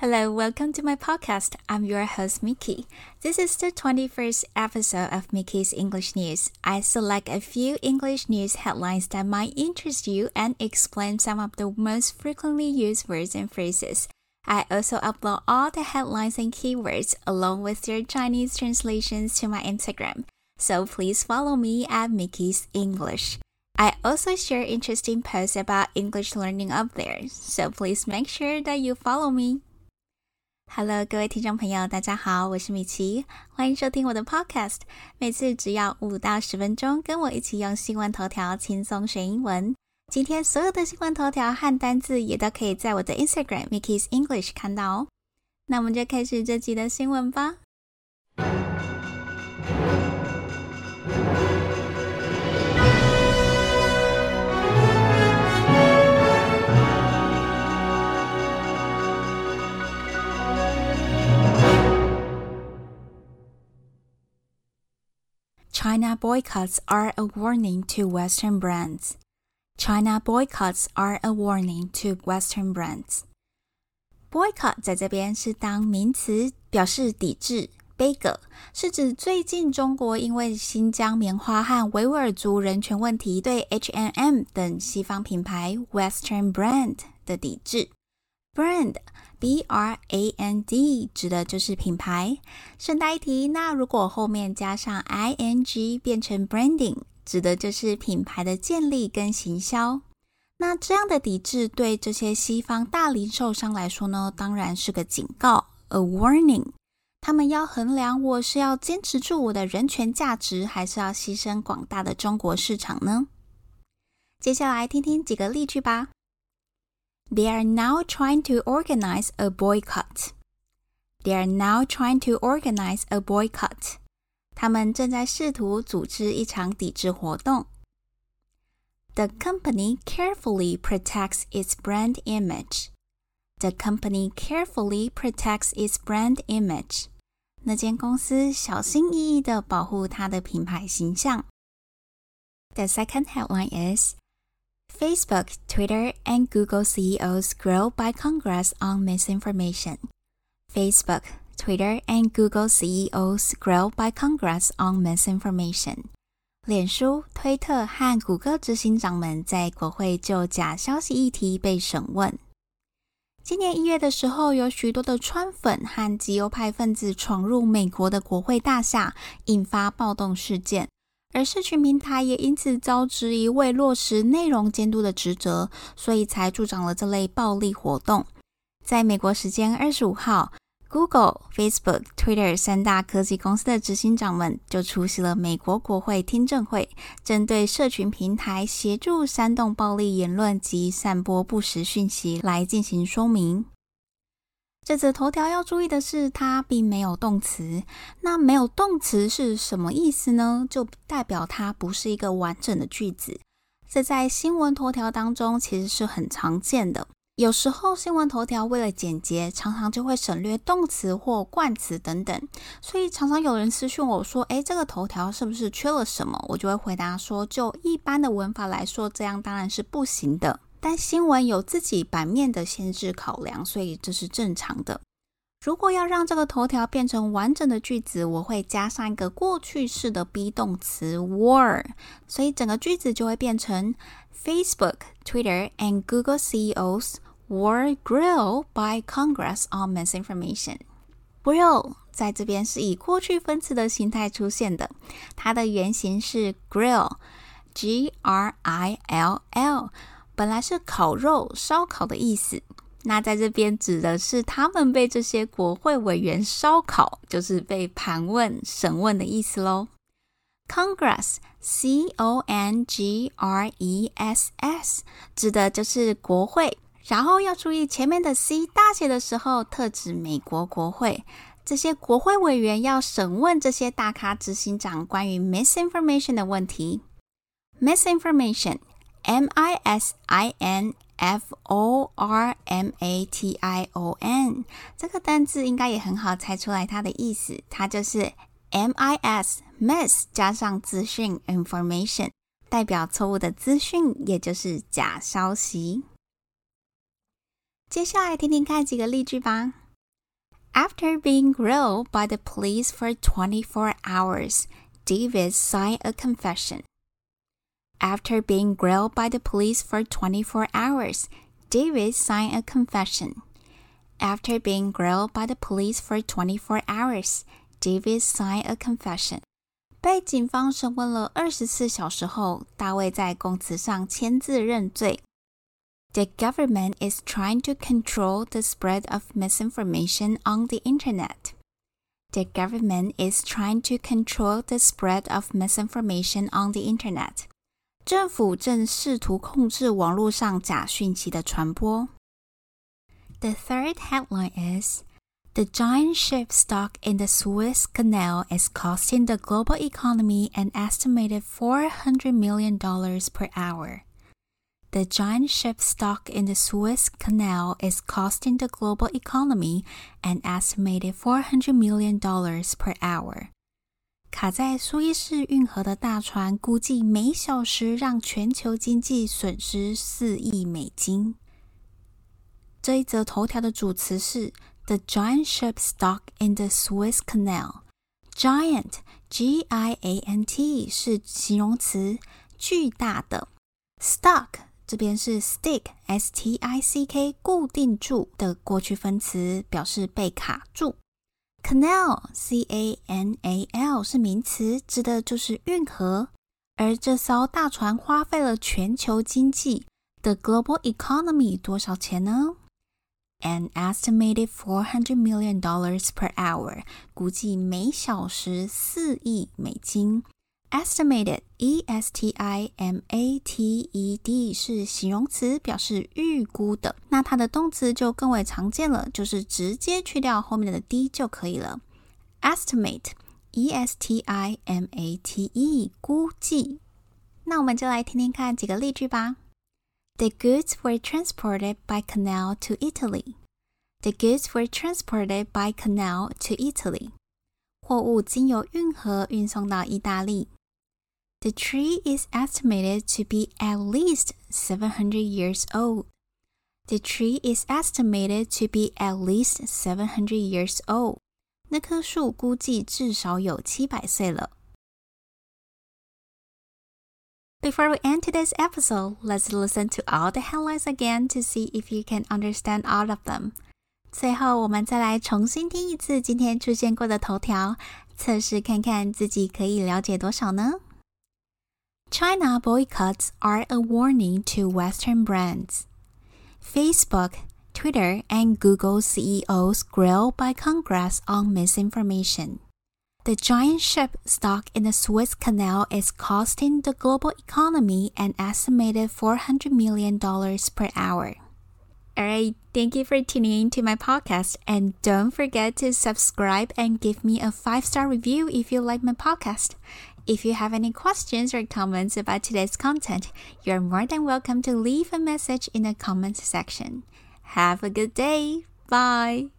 Hello, welcome to my podcast. I'm your host, Mickey. This is the 21st episode of Mickey's English News. I select a few English news headlines that might interest you and explain some of the most frequently used words and phrases. I also upload all the headlines and keywords along with their Chinese translations to my Instagram. So please follow me at Mickey's English. I also share interesting posts about English learning up there, so please make sure that you follow me. Hello，各位听众朋友，大家好，我是米奇，欢迎收听我的 Podcast。每次只要五到十分钟，跟我一起用新闻头条轻松学英文。今天所有的新闻头条和单字也都可以在我的 Instagram Mickey's English 看到哦。那我们就开始这集的新闻吧。China boycotts are a warning to Western brands. China boycotts are a warning to Western brands. Boycott 在这边是当名词，表示抵制、杯葛，是指最近中国因为新疆棉花和维吾尔族人权问题对 H&M 等西方品牌 Western brand 的抵制。Brand B R A N D 指的就是品牌。顺带一提，那如果后面加上 I N G 变成 branding，指的就是品牌的建立跟行销。那这样的抵制对这些西方大零售商来说呢，当然是个警告，a warning。他们要衡量我是要坚持住我的人权价值，还是要牺牲广大的中国市场呢？接下来听听几个例句吧。They are now trying to organize a boycott. They are now trying to organize a boycott. 他们正在试图组织一场抵制活动。The company carefully protects its brand image. The company carefully protects its brand image. 那间公司小心翼翼地保护它的品牌形象。The second headline is Facebook, Twitter, and Google CEOs grill by Congress on misinformation. Facebook, Twitter, and Google CEOs grill by Congress on misinformation. 脸书、推特和谷歌执行长们在国会就假消息议题被审问。今年一月的时候，有许多的川粉和极右派分子闯入美国的国会大厦，引发暴动事件。而社群平台也因此遭质疑未落实内容监督的职责，所以才助长了这类暴力活动。在美国时间二十五号，Google、Facebook、Twitter 三大科技公司的执行长们就出席了美国国会听证会，针对社群平台协助煽动暴力言论及散播不实讯息来进行说明。这则头条要注意的是，它并没有动词。那没有动词是什么意思呢？就代表它不是一个完整的句子。这在新闻头条当中其实是很常见的。有时候新闻头条为了简洁，常常就会省略动词或冠词等等。所以常常有人私讯我说：“诶，这个头条是不是缺了什么？”我就会回答说：“就一般的文法来说，这样当然是不行的。”但新闻有自己版面的限制考量，所以这是正常的。如果要让这个头条变成完整的句子，我会加上一个过去式的 be 动词 were，所以整个句子就会变成 Facebook、Twitter and Google CEOs were grilled by Congress on misinformation。grill 在这边是以过去分词的形态出现的，它的原型是 grill，G R I L L。本来是烤肉、烧烤的意思，那在这边指的是他们被这些国会委员烧烤，就是被盘问、审问的意思喽。Congress，C O N G R E S S，指的就是国会。然后要注意前面的 C 大写的时候，特指美国国会。这些国会委员要审问这些大咖执行长关于 misinformation 的问题。misinformation。M I S I N F O R M A T I O N 这个单字应该也很好猜出来它的意思，它就是 M I S miss 加上资讯 information，代表错误的资讯，也就是假消息。接下来听听看几个例句吧。After being grilled by the police for 24 hours, David signed a confession. After being grilled by the police for 24 hours, David signed a confession. After being grilled by the police for 24 hours, David signed a confession. 被警方审问了二十四小时后，大卫在供词上签字认罪。The government is trying to control the spread of misinformation on the internet. The government is trying to control the spread of misinformation on the internet. 政府正试图控制网络上假讯息的传播。The third headline is The giant ship stuck in the Suez Canal is costing the global economy an estimated $400 million per hour. The giant ship stuck in the Suez Canal is costing the global economy an estimated $400 million per hour. 卡在苏伊士运河的大船估计每小时让全球经济损失四亿美金。这一则头条的主词是 The giant ship stuck in the Swiss Canal. Giant, G-I-A-N-T 是形容词，巨大的。Stuck 这边是 stick，S-T-I-C-K 固定住的过去分词，表示被卡住。Canal, C-A-N-A-L 是名词，指的就是运河。而这艘大船花费了全球经济，The global economy 多少钱呢？an estimated four hundred million dollars per hour，估计每小时四亿美金。Estimated, E-S-T-I-M-A-T-E-D 是形容词，表示预估的。那它的动词就更为常见了，就是直接去掉后面的 d 就可以了。Estimate, E-S-T-I-M-A-T-E 估计。那我们就来听听看几个例句吧。The goods were transported by canal to Italy. The goods were transported by canal to Italy. 货物经由运河运送到意大利。 The tree is estimated to be at least 700 years old. The tree is estimated to be at least 700 years old. 那棵树估计至少有七百岁了。before we end today's episode, let's listen to all the headlines again to see if you can understand all of them. 最后，我们再来重新听一次今天出现过的头条，测试看看自己可以了解多少呢 ？China boycotts are a warning to Western brands. Facebook, Twitter, and Google CEOs grill by Congress on misinformation. The giant ship stuck in the Suez Canal is costing the global economy an estimated $400 million per hour. Alright, thank you for tuning in to my podcast and don't forget to subscribe and give me a 5-star review if you like my podcast. If you have any questions or comments about today's content, you're more than welcome to leave a message in the comments section. Have a good day. Bye.